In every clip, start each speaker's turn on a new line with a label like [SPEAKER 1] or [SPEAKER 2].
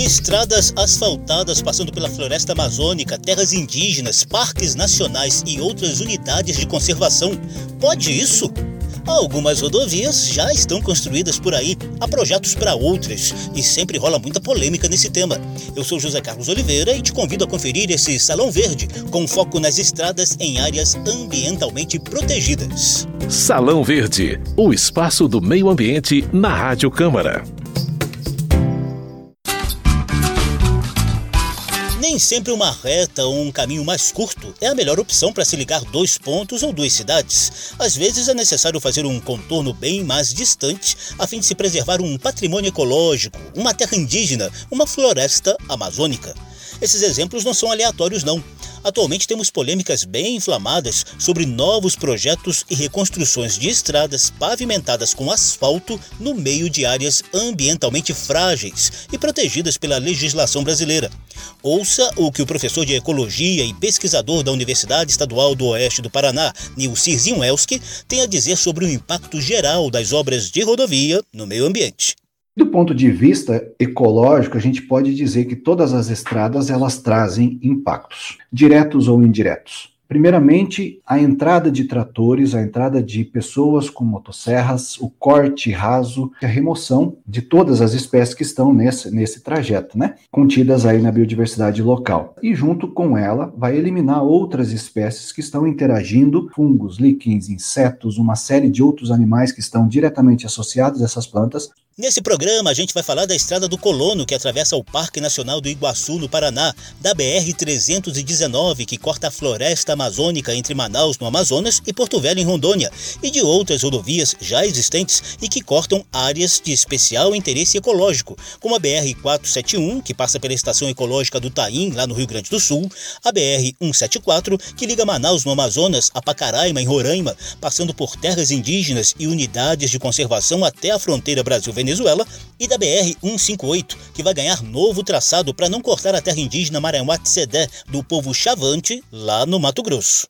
[SPEAKER 1] Estradas asfaltadas passando pela floresta amazônica, terras indígenas, parques nacionais e outras unidades de conservação. Pode isso? Algumas rodovias já estão construídas por aí, há projetos para outras e sempre rola muita polêmica nesse tema. Eu sou José Carlos Oliveira e te convido a conferir esse Salão Verde com foco nas estradas em áreas ambientalmente protegidas.
[SPEAKER 2] Salão Verde, o espaço do meio ambiente na Rádio Câmara.
[SPEAKER 1] Nem sempre uma reta ou um caminho mais curto é a melhor opção para se ligar dois pontos ou duas cidades. Às vezes é necessário fazer um contorno bem mais distante a fim de se preservar um patrimônio ecológico, uma terra indígena, uma floresta amazônica. Esses exemplos não são aleatórios, não. Atualmente temos polêmicas bem inflamadas sobre novos projetos e reconstruções de estradas pavimentadas com asfalto no meio de áreas ambientalmente frágeis e protegidas pela legislação brasileira. Ouça o que o professor de ecologia e pesquisador da Universidade Estadual do Oeste do Paraná, Nilcir Zinwelski, tem a dizer sobre o impacto geral das obras de rodovia no meio ambiente.
[SPEAKER 3] Do ponto de vista ecológico, a gente pode dizer que todas as estradas elas trazem impactos, diretos ou indiretos. Primeiramente, a entrada de tratores, a entrada de pessoas com motosserras, o corte raso, a remoção de todas as espécies que estão nesse, nesse trajeto, né? Contidas aí na biodiversidade local. E junto com ela, vai eliminar outras espécies que estão interagindo, fungos, líquens, insetos, uma série de outros animais que estão diretamente associados a essas plantas,
[SPEAKER 1] Nesse programa, a gente vai falar da Estrada do Colono, que atravessa o Parque Nacional do Iguaçu, no Paraná, da BR-319, que corta a floresta amazônica entre Manaus, no Amazonas, e Porto Velho, em Rondônia, e de outras rodovias já existentes e que cortam áreas de especial interesse ecológico, como a BR-471, que passa pela Estação Ecológica do Taim, lá no Rio Grande do Sul, a BR-174, que liga Manaus, no Amazonas, a Pacaraima, em Roraima, passando por terras indígenas e unidades de conservação até a fronteira Brasil-Venezuela Venezuela, e da BR-158, que vai ganhar novo traçado para não cortar a terra indígena Maranhuatzedé do povo Chavante, lá no Mato Grosso.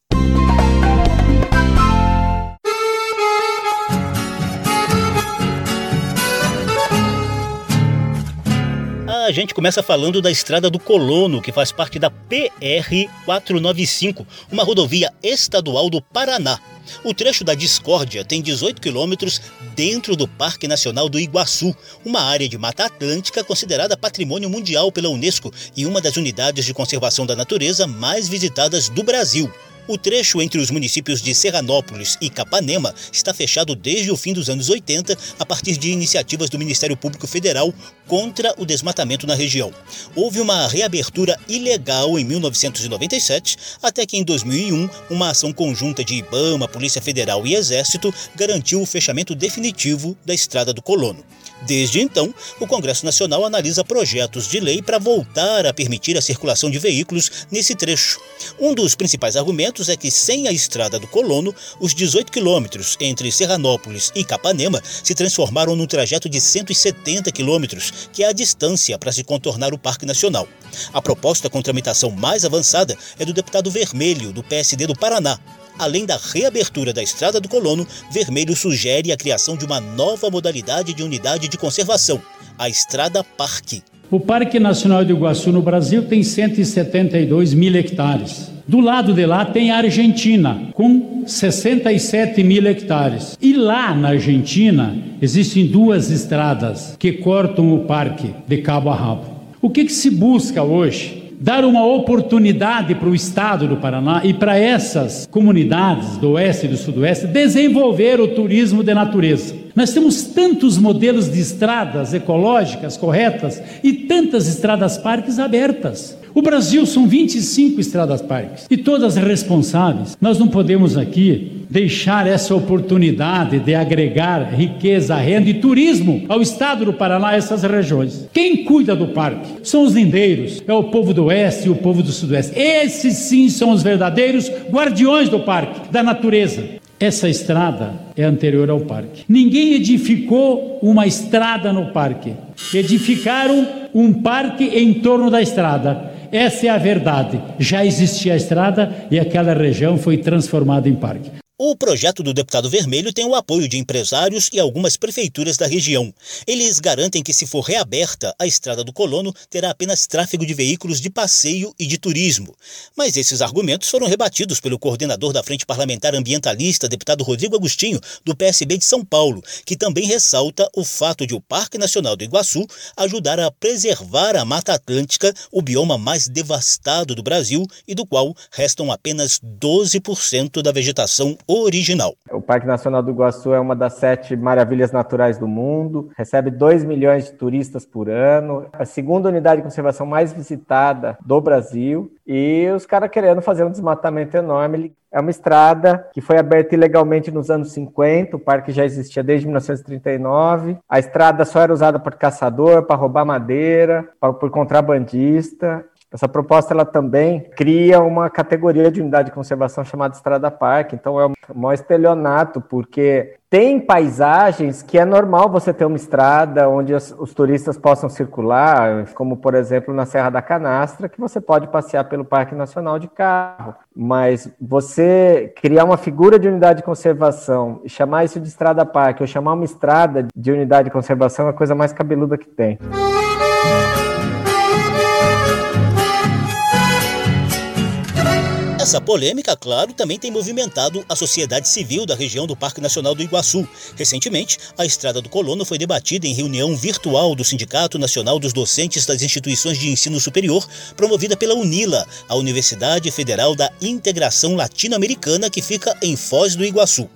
[SPEAKER 1] A gente começa falando da Estrada do Colono, que faz parte da PR-495, uma rodovia estadual do Paraná. O trecho da Discórdia tem 18 quilômetros dentro do Parque Nacional do Iguaçu, uma área de Mata Atlântica considerada patrimônio mundial pela Unesco e uma das unidades de conservação da natureza mais visitadas do Brasil. O trecho entre os municípios de Serranópolis e Capanema está fechado desde o fim dos anos 80 a partir de iniciativas do Ministério Público Federal contra o desmatamento na região. Houve uma reabertura ilegal em 1997, até que em 2001 uma ação conjunta de IBAMA, Polícia Federal e Exército garantiu o fechamento definitivo da Estrada do Colono. Desde então, o Congresso Nacional analisa projetos de lei para voltar a permitir a circulação de veículos nesse trecho. Um dos principais argumentos é que, sem a estrada do Colono, os 18 quilômetros entre Serranópolis e Capanema se transformaram num trajeto de 170 quilômetros, que é a distância para se contornar o Parque Nacional. A proposta com tramitação mais avançada é do deputado Vermelho, do PSD do Paraná, Além da reabertura da Estrada do Colono, Vermelho sugere a criação de uma nova modalidade de unidade de conservação, a Estrada Parque.
[SPEAKER 4] O Parque Nacional do Iguaçu no Brasil tem 172 mil hectares. Do lado de lá tem a Argentina, com 67 mil hectares. E lá na Argentina existem duas estradas que cortam o parque de cabo a rabo. O que, que se busca hoje? Dar uma oportunidade para o estado do Paraná e para essas comunidades do oeste e do sudoeste desenvolver o turismo de natureza. Nós temos tantos modelos de estradas ecológicas corretas e tantas estradas parques abertas. O Brasil são 25 estradas parques e todas responsáveis. Nós não podemos aqui deixar essa oportunidade de agregar riqueza, renda e turismo ao estado do Paraná, essas regiões. Quem cuida do parque são os lindeiros, é o povo do oeste e o povo do sudoeste. Esses sim são os verdadeiros guardiões do parque, da natureza. Essa estrada é anterior ao parque. Ninguém edificou uma estrada no parque. Edificaram um parque em torno da estrada. Essa é a verdade. Já existia a estrada e aquela região foi transformada em parque.
[SPEAKER 1] O projeto do deputado Vermelho tem o apoio de empresários e algumas prefeituras da região. Eles garantem que, se for reaberta, a estrada do Colono terá apenas tráfego de veículos de passeio e de turismo. Mas esses argumentos foram rebatidos pelo coordenador da Frente Parlamentar Ambientalista, deputado Rodrigo Agostinho, do PSB de São Paulo, que também ressalta o fato de o Parque Nacional do Iguaçu ajudar a preservar a Mata Atlântica, o bioma mais devastado do Brasil e do qual restam apenas 12% da vegetação original.
[SPEAKER 5] O Parque Nacional do Iguaçu é uma das sete maravilhas naturais do mundo, recebe 2 milhões de turistas por ano, a segunda unidade de conservação mais visitada do Brasil, e os caras querendo fazer um desmatamento enorme. É uma estrada que foi aberta ilegalmente nos anos 50, o parque já existia desde 1939. A estrada só era usada por caçador, para roubar madeira, por contrabandista. Essa proposta ela também cria uma categoria de unidade de conservação chamada Estrada Parque. Então é um maior estelionato, porque tem paisagens que é normal você ter uma estrada onde os, os, turistas possam circular, como por exemplo na Serra da Canastra, que você pode passear pelo Parque Nacional de carro. Mas você criar uma figura de unidade de conservação e chamar isso de Estrada Parque, ou chamar uma estrada de unidade de conservação é a coisa mais cabeluda que tem.
[SPEAKER 1] Essa polêmica, claro, também tem movimentado a sociedade civil da região do Parque Nacional do Iguaçu. Recentemente, a Estrada do Colono foi debatida em reunião virtual do Sindicato Nacional dos Docentes das Instituições de Ensino Superior, promovida pela UNILA, a Universidade Federal da Integração Latino-Americana, que fica em Foz do Iguaçu.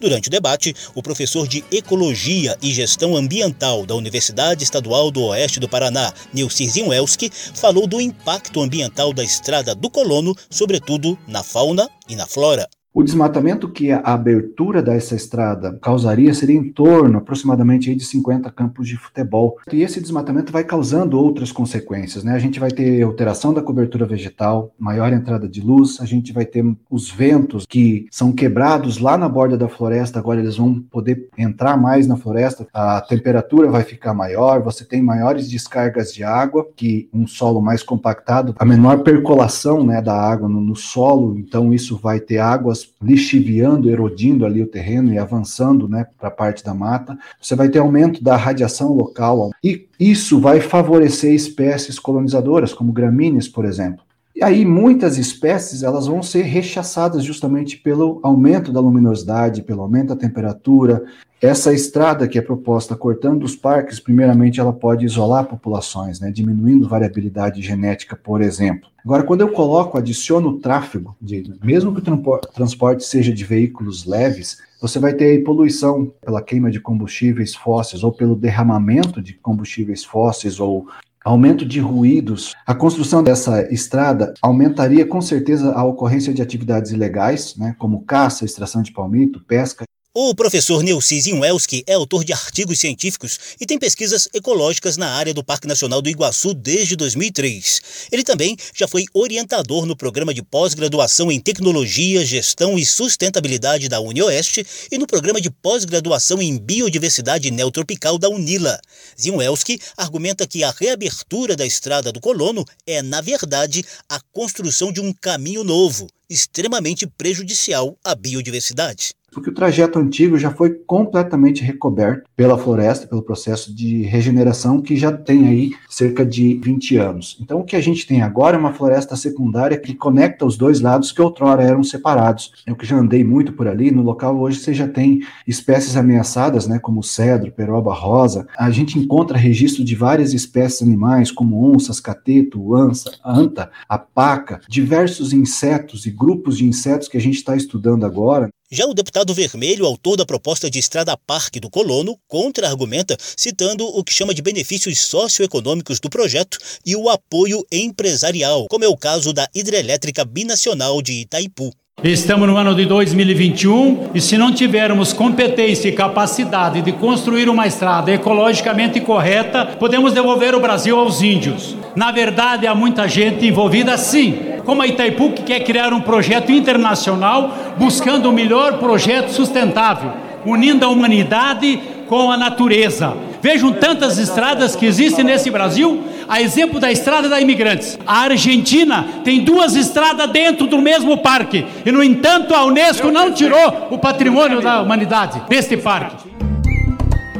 [SPEAKER 1] Durante o debate, o professor de Ecologia e Gestão Ambiental da Universidade Estadual do Oeste do Paraná, Nilcir Zinwelski, falou do impacto ambiental da estrada do colono, sobretudo na fauna e na flora.
[SPEAKER 3] O desmatamento que a abertura dessa estrada causaria seria em torno aproximadamente de 50 campos de futebol. E esse desmatamento vai causando outras consequências, né? A gente vai ter alteração da cobertura vegetal, maior entrada de luz, a gente vai ter os ventos que são quebrados lá na borda da floresta, agora eles vão poder entrar mais na floresta, a temperatura vai ficar maior, você tem maiores descargas de água, que um solo mais compactado, a menor percolação, né, da água no, no solo, então isso vai ter águas lixiviando, erodindo ali o terreno e avançando né, para a parte da mata. Você vai ter aumento da radiação local e isso vai favorecer espécies colonizadoras, como gramíneas, por exemplo. E aí muitas espécies elas vão ser rechaçadas justamente pelo aumento da luminosidade, pelo aumento da temperatura. Essa estrada que é proposta cortando os parques, primeiramente ela pode isolar populações, né, diminuindo variabilidade genética, por exemplo. Agora, quando eu coloco, adiciono tráfego, de, mesmo que o transporte seja de veículos leves, você vai ter poluição pela queima de combustíveis fósseis ou pelo derramamento de combustíveis fósseis ou aumento de ruídos. A construção dessa estrada aumentaria com certeza a ocorrência de atividades ilegais, né, como caça, extração de palmito, pesca
[SPEAKER 1] o professor Neucis Inwelski é autor de artigos científicos e tem pesquisas ecológicas na área do Parque Nacional do Iguaçu desde 2003. Ele também já foi orientador no programa de pós-graduação em Tecnologia, Gestão e Sustentabilidade da UniOeste e no programa de pós-graduação em Biodiversidade Neotropical da UNILA. Zinwelski argumenta que a reabertura da Estrada do Colono é, na verdade, a construção de um caminho novo, extremamente prejudicial à biodiversidade
[SPEAKER 3] porque o trajeto antigo já foi completamente recoberto pela floresta, pelo processo de regeneração que já tem aí cerca de 20 anos. Então o que a gente tem agora é uma floresta secundária que conecta os dois lados que outrora eram separados. Eu que já andei muito por ali, no local hoje você já tem espécies ameaçadas, né, como cedro, peroba rosa. A gente encontra registro de várias espécies animais, como onças, cateto, ança, anta, a paca, diversos insetos e grupos de insetos que a gente está estudando agora.
[SPEAKER 1] Já o deputado Vermelho, autor da proposta de Estrada Parque do Colono, contra-argumenta citando o que chama de benefícios socioeconômicos do projeto e o apoio empresarial, como é o caso da hidrelétrica binacional de Itaipu.
[SPEAKER 4] Estamos no ano de 2021 e se não tivermos competência e capacidade de construir uma estrada ecologicamente correta, podemos devolver o Brasil aos índios. Na verdade, há muita gente envolvida sim, como a Itaipu que quer criar um projeto internacional buscando o melhor projeto sustentável, unindo a humanidade com a natureza Vejam tantas estradas que existem nesse Brasil, a exemplo da estrada da Imigrantes. A Argentina tem duas estradas dentro do mesmo parque, e no entanto a Unesco não tirou o patrimônio da humanidade deste parque.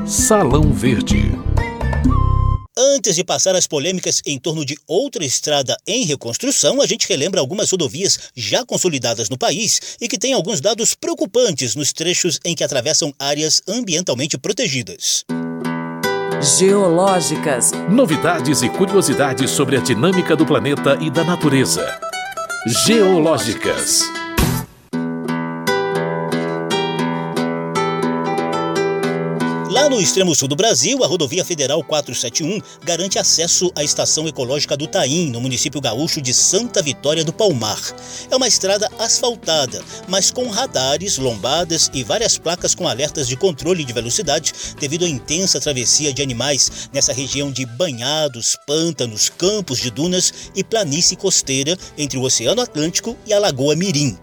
[SPEAKER 2] Salão Verde.
[SPEAKER 1] Antes de passar as polêmicas em torno de outra estrada em reconstrução, a gente relembra algumas rodovias já consolidadas no país e que têm alguns dados preocupantes nos trechos em que atravessam áreas ambientalmente protegidas.
[SPEAKER 2] Geológicas. Novidades e curiosidades sobre a dinâmica do planeta e da natureza. Geológicas.
[SPEAKER 1] Lá no extremo sul do Brasil, a rodovia federal 471 garante acesso à estação ecológica do Taim, no município gaúcho de Santa Vitória do Palmar. É uma estrada asfaltada, mas com radares, lombadas e várias placas com alertas de controle de velocidade devido à intensa travessia de animais nessa região de banhados, pântanos, campos de dunas e planície costeira entre o Oceano Atlântico e a Lagoa Mirim.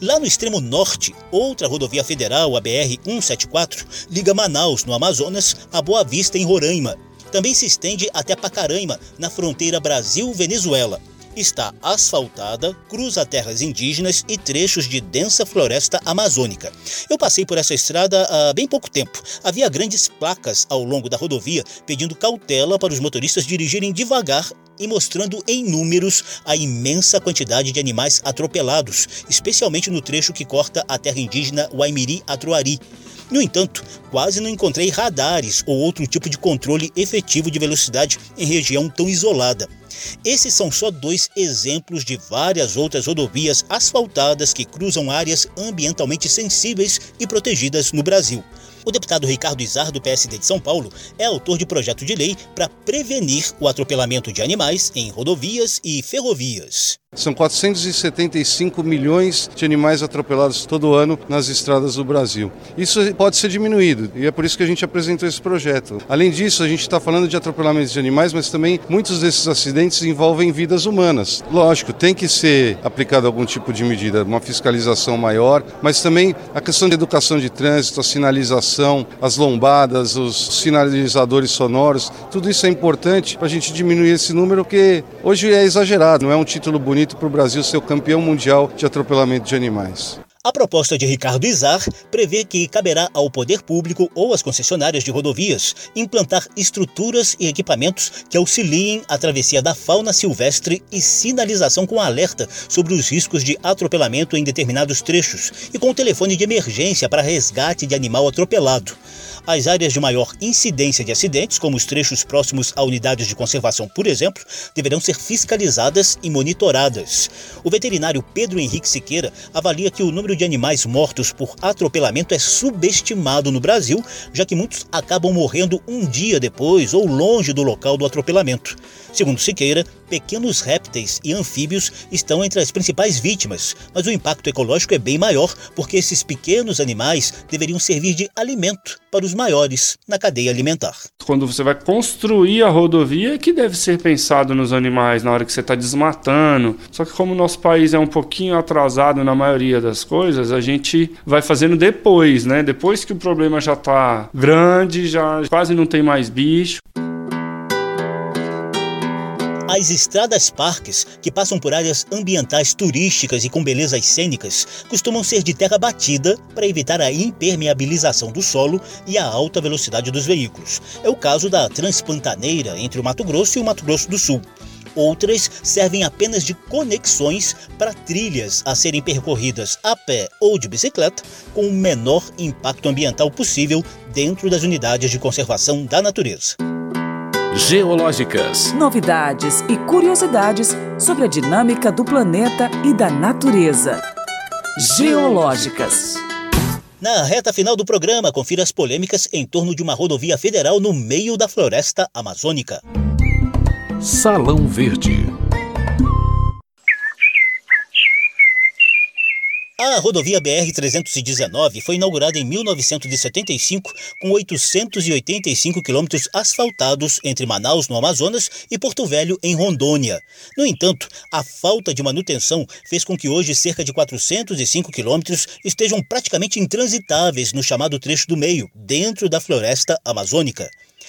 [SPEAKER 1] Lá no extremo norte, outra rodovia federal, a BR-174, liga Manaus, no Amazonas, a Boa Vista, em Roraima. Também se estende até Pacaraima, na fronteira Brasil-Venezuela. Está asfaltada, cruza terras indígenas e trechos de densa floresta amazônica. Eu passei por essa estrada há bem pouco tempo. Havia grandes placas ao longo da rodovia pedindo cautela para os motoristas dirigirem devagar e mostrando em números a imensa quantidade de animais atropelados, especialmente no trecho que corta a terra indígena Waimiri-Atroari. No entanto, quase não encontrei radares ou outro tipo de controle efetivo de velocidade em região tão isolada. Esses são só dois exemplos de várias outras rodovias asfaltadas que cruzam áreas ambientalmente sensíveis e protegidas no Brasil. O deputado Ricardo Izar, do PSD de São Paulo, é autor de projeto de lei para prevenir o atropelamento de animais em rodovias e ferrovias.
[SPEAKER 6] São 475 milhões de animais atropelados todo ano nas estradas do Brasil. Isso pode ser diminuído e é por isso que a gente apresentou esse projeto. Além disso, a gente está falando de atropelamentos de animais, mas também muitos desses acidentes envolvem vidas humanas. Lógico, tem que ser aplicado algum tipo de medida, uma fiscalização maior, mas também a questão de educação de trânsito, a sinalização, as lombadas, os sinalizadores sonoros, tudo isso é importante para a gente diminuir esse número, porque hoje é exagerado, não é um título bonito bonito para o Brasil ser o campeão mundial de atropelamento de animais.
[SPEAKER 1] A proposta de Ricardo Izar prevê que caberá ao poder público ou às concessionárias de rodovias implantar estruturas e equipamentos que auxiliem a travessia da fauna silvestre e sinalização com alerta sobre os riscos de atropelamento em determinados trechos e com telefone de emergência para resgate de animal atropelado. As áreas de maior incidência de acidentes, como os trechos próximos a unidades de conservação, por exemplo, deverão ser fiscalizadas e monitoradas. O veterinário Pedro Henrique Siqueira avalia que o número de animais mortos por atropelamento é subestimado no Brasil, já que muitos acabam morrendo um dia depois ou longe do local do atropelamento. Segundo Siqueira, pequenos répteis e anfíbios estão entre as principais vítimas, mas o impacto ecológico é bem maior porque esses pequenos animais deveriam servir de alimento para os maiores na cadeia alimentar.
[SPEAKER 7] Quando você vai construir a rodovia, é que deve ser pensado nos animais na hora que você está desmatando. Só que como o nosso país é um pouquinho atrasado na maioria das coisas, a gente vai fazendo depois, né? Depois que o problema já está grande, já quase não tem mais bicho.
[SPEAKER 1] As estradas parques, que passam por áreas ambientais turísticas e com belezas cênicas, costumam ser de terra batida para evitar a impermeabilização do solo e a alta velocidade dos veículos. É o caso da Transpantaneira entre o Mato Grosso e o Mato Grosso do Sul. Outras servem apenas de conexões para trilhas a serem percorridas a pé ou de bicicleta, com o menor impacto ambiental possível dentro das unidades de conservação da natureza.
[SPEAKER 2] Geológicas.
[SPEAKER 8] Novidades e curiosidades sobre a dinâmica do planeta e da natureza. Geológicas.
[SPEAKER 1] Na reta final do programa, confira as polêmicas em torno de uma rodovia federal no meio da floresta amazônica.
[SPEAKER 2] Salão Verde.
[SPEAKER 1] A rodovia BR-319 foi inaugurada em 1975 com 885 quilômetros asfaltados entre Manaus, no Amazonas, e Porto Velho, em Rondônia. No entanto, a falta de manutenção fez com que hoje cerca de 405 quilômetros estejam praticamente intransitáveis no chamado trecho do meio, dentro da floresta amazônica.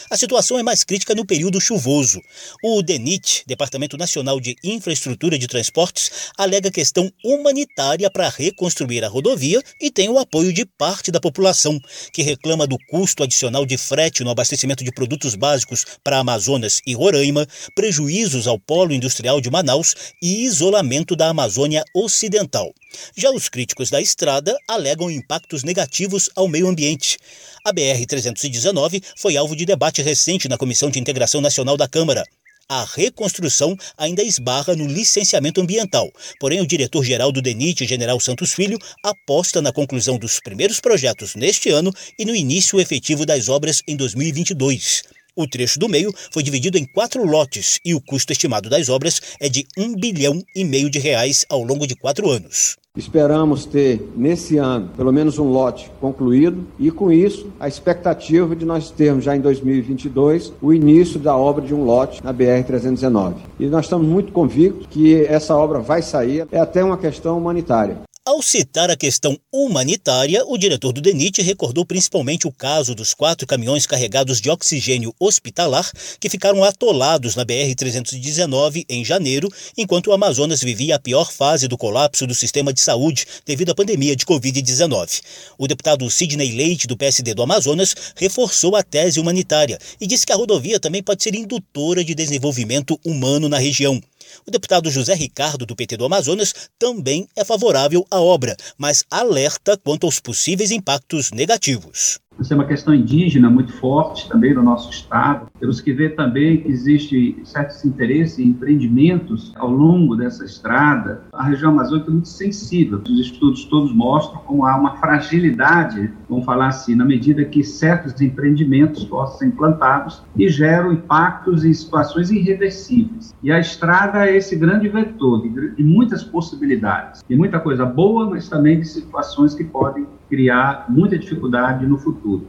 [SPEAKER 1] A situação é mais crítica no período chuvoso. O DENIT, Departamento Nacional de Infraestrutura de Transportes, alega questão humanitária para reconstruir a rodovia e tem o apoio de parte da população, que reclama do custo adicional de frete no abastecimento de produtos básicos para Amazonas e Roraima, prejuízos ao polo industrial de Manaus e isolamento da Amazônia Ocidental. Já os críticos da estrada alegam impactos negativos ao meio ambiente. A BR-319 foi alvo de debate recente na Comissão de Integração Nacional da Câmara. A reconstrução ainda esbarra no licenciamento ambiental, porém o diretor-geral do DENIT, General Santos Filho, aposta na conclusão dos primeiros projetos neste ano e no início efetivo das obras em 2022. O trecho do meio foi dividido em quatro lotes e o custo estimado das obras é de um bilhão e meio de reais ao longo de quatro anos.
[SPEAKER 9] Esperamos ter nesse ano pelo menos um lote concluído e com isso a expectativa de nós termos já em 2022 o início da obra de um lote na BR 319. E nós estamos muito convictos que essa obra vai sair, é até uma questão humanitária.
[SPEAKER 1] Ao citar a questão humanitária, o diretor do DENIT recordou principalmente o caso dos quatro caminhões carregados de oxigênio hospitalar que ficaram atolados na BR-319 em janeiro, enquanto o Amazonas vivia a pior fase do colapso do sistema de saúde devido à pandemia de Covid-19. O deputado Sidney Leite, do PSD do Amazonas, reforçou a tese humanitária e disse que a rodovia também pode ser indutora de desenvolvimento humano na região. O deputado José Ricardo, do PT do Amazonas, também é favorável à obra, mas alerta quanto aos possíveis impactos negativos.
[SPEAKER 10] Isso é uma questão indígena muito forte também no nosso estado. Temos que ver também que existe certos interesses e empreendimentos ao longo dessa estrada. A região amazônica é muito sensível. Os estudos todos mostram como há uma fragilidade, vamos falar assim, na medida que certos empreendimentos possam ser implantados e geram impactos em situações irreversíveis. E a estrada é esse grande vetor de, de muitas possibilidades, de muita coisa boa, mas também de situações que podem criar muita dificuldade no futuro.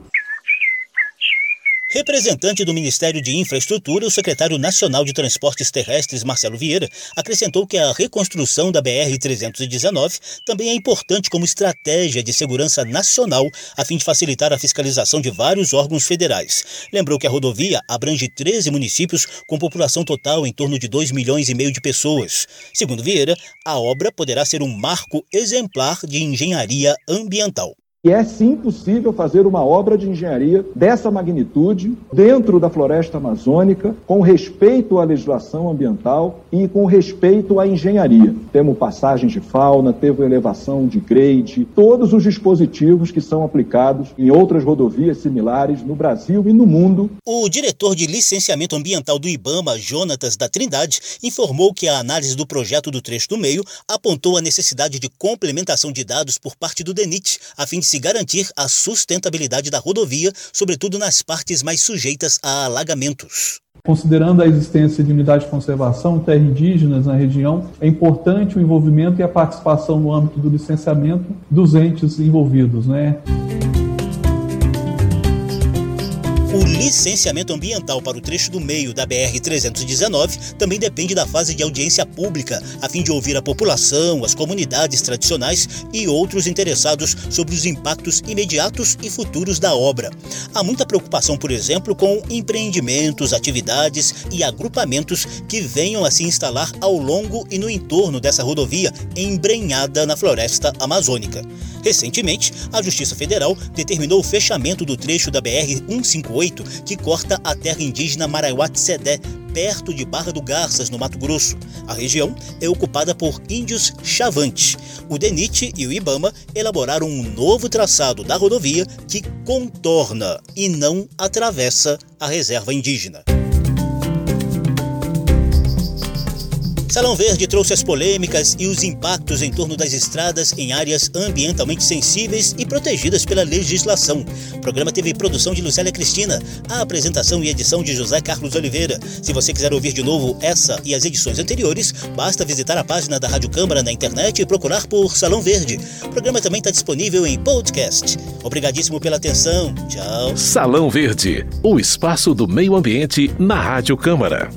[SPEAKER 1] Representante do Ministério de Infraestrutura, o secretário nacional de Transportes Terrestres, Marcelo Vieira, acrescentou que a reconstrução da BR-319 também é importante como estratégia de segurança nacional, a fim de facilitar a fiscalização de vários órgãos federais. Lembrou que a rodovia abrange 13 municípios com população total em torno de 2 milhões e meio de pessoas. Segundo Vieira, a obra poderá ser um marco exemplar de engenharia ambiental.
[SPEAKER 11] E é sim possível fazer uma obra de engenharia dessa magnitude dentro da floresta amazônica, com respeito à legislação ambiental e com respeito à engenharia. Temos passagens de fauna, temos elevação de grade, todos os dispositivos que são aplicados em outras rodovias similares no Brasil e no mundo.
[SPEAKER 1] O diretor de licenciamento ambiental do IBAMA, Jonatas da Trindade, informou que a análise do projeto do trecho do meio apontou a necessidade de complementação de dados por parte do DENIT, a fim de se garantir a sustentabilidade da rodovia, sobretudo nas partes mais sujeitas a alagamentos.
[SPEAKER 12] Considerando a existência de unidades de conservação terra indígenas na região, é importante o envolvimento e a participação no âmbito do licenciamento dos entes envolvidos, né?
[SPEAKER 1] O licenciamento ambiental para o trecho do meio da BR-319 também depende da fase de audiência pública, a fim de ouvir a população, as comunidades tradicionais e outros interessados sobre os impactos imediatos e futuros da obra. Há muita preocupação, por exemplo, com empreendimentos, atividades e agrupamentos que venham a se instalar ao longo e no entorno dessa rodovia embrenhada na floresta amazônica. Recentemente, a Justiça Federal determinou o fechamento do trecho da BR-158 que corta a terra indígena Maraiuá-Sedé, perto de Barra do Garças, no Mato Grosso. A região é ocupada por índios chavantes. O DENIT e o IBAMA elaboraram um novo traçado da rodovia que contorna e não atravessa a reserva indígena. Salão Verde trouxe as polêmicas e os impactos em torno das estradas em áreas ambientalmente sensíveis e protegidas pela legislação. O programa teve produção de Lucélia Cristina, a apresentação e edição de José Carlos Oliveira. Se você quiser ouvir de novo essa e as edições anteriores, basta visitar a página da Rádio Câmara na internet e procurar por Salão Verde. O programa também está disponível em podcast. Obrigadíssimo pela atenção. Tchau.
[SPEAKER 2] Salão Verde, o espaço do meio ambiente na Rádio Câmara.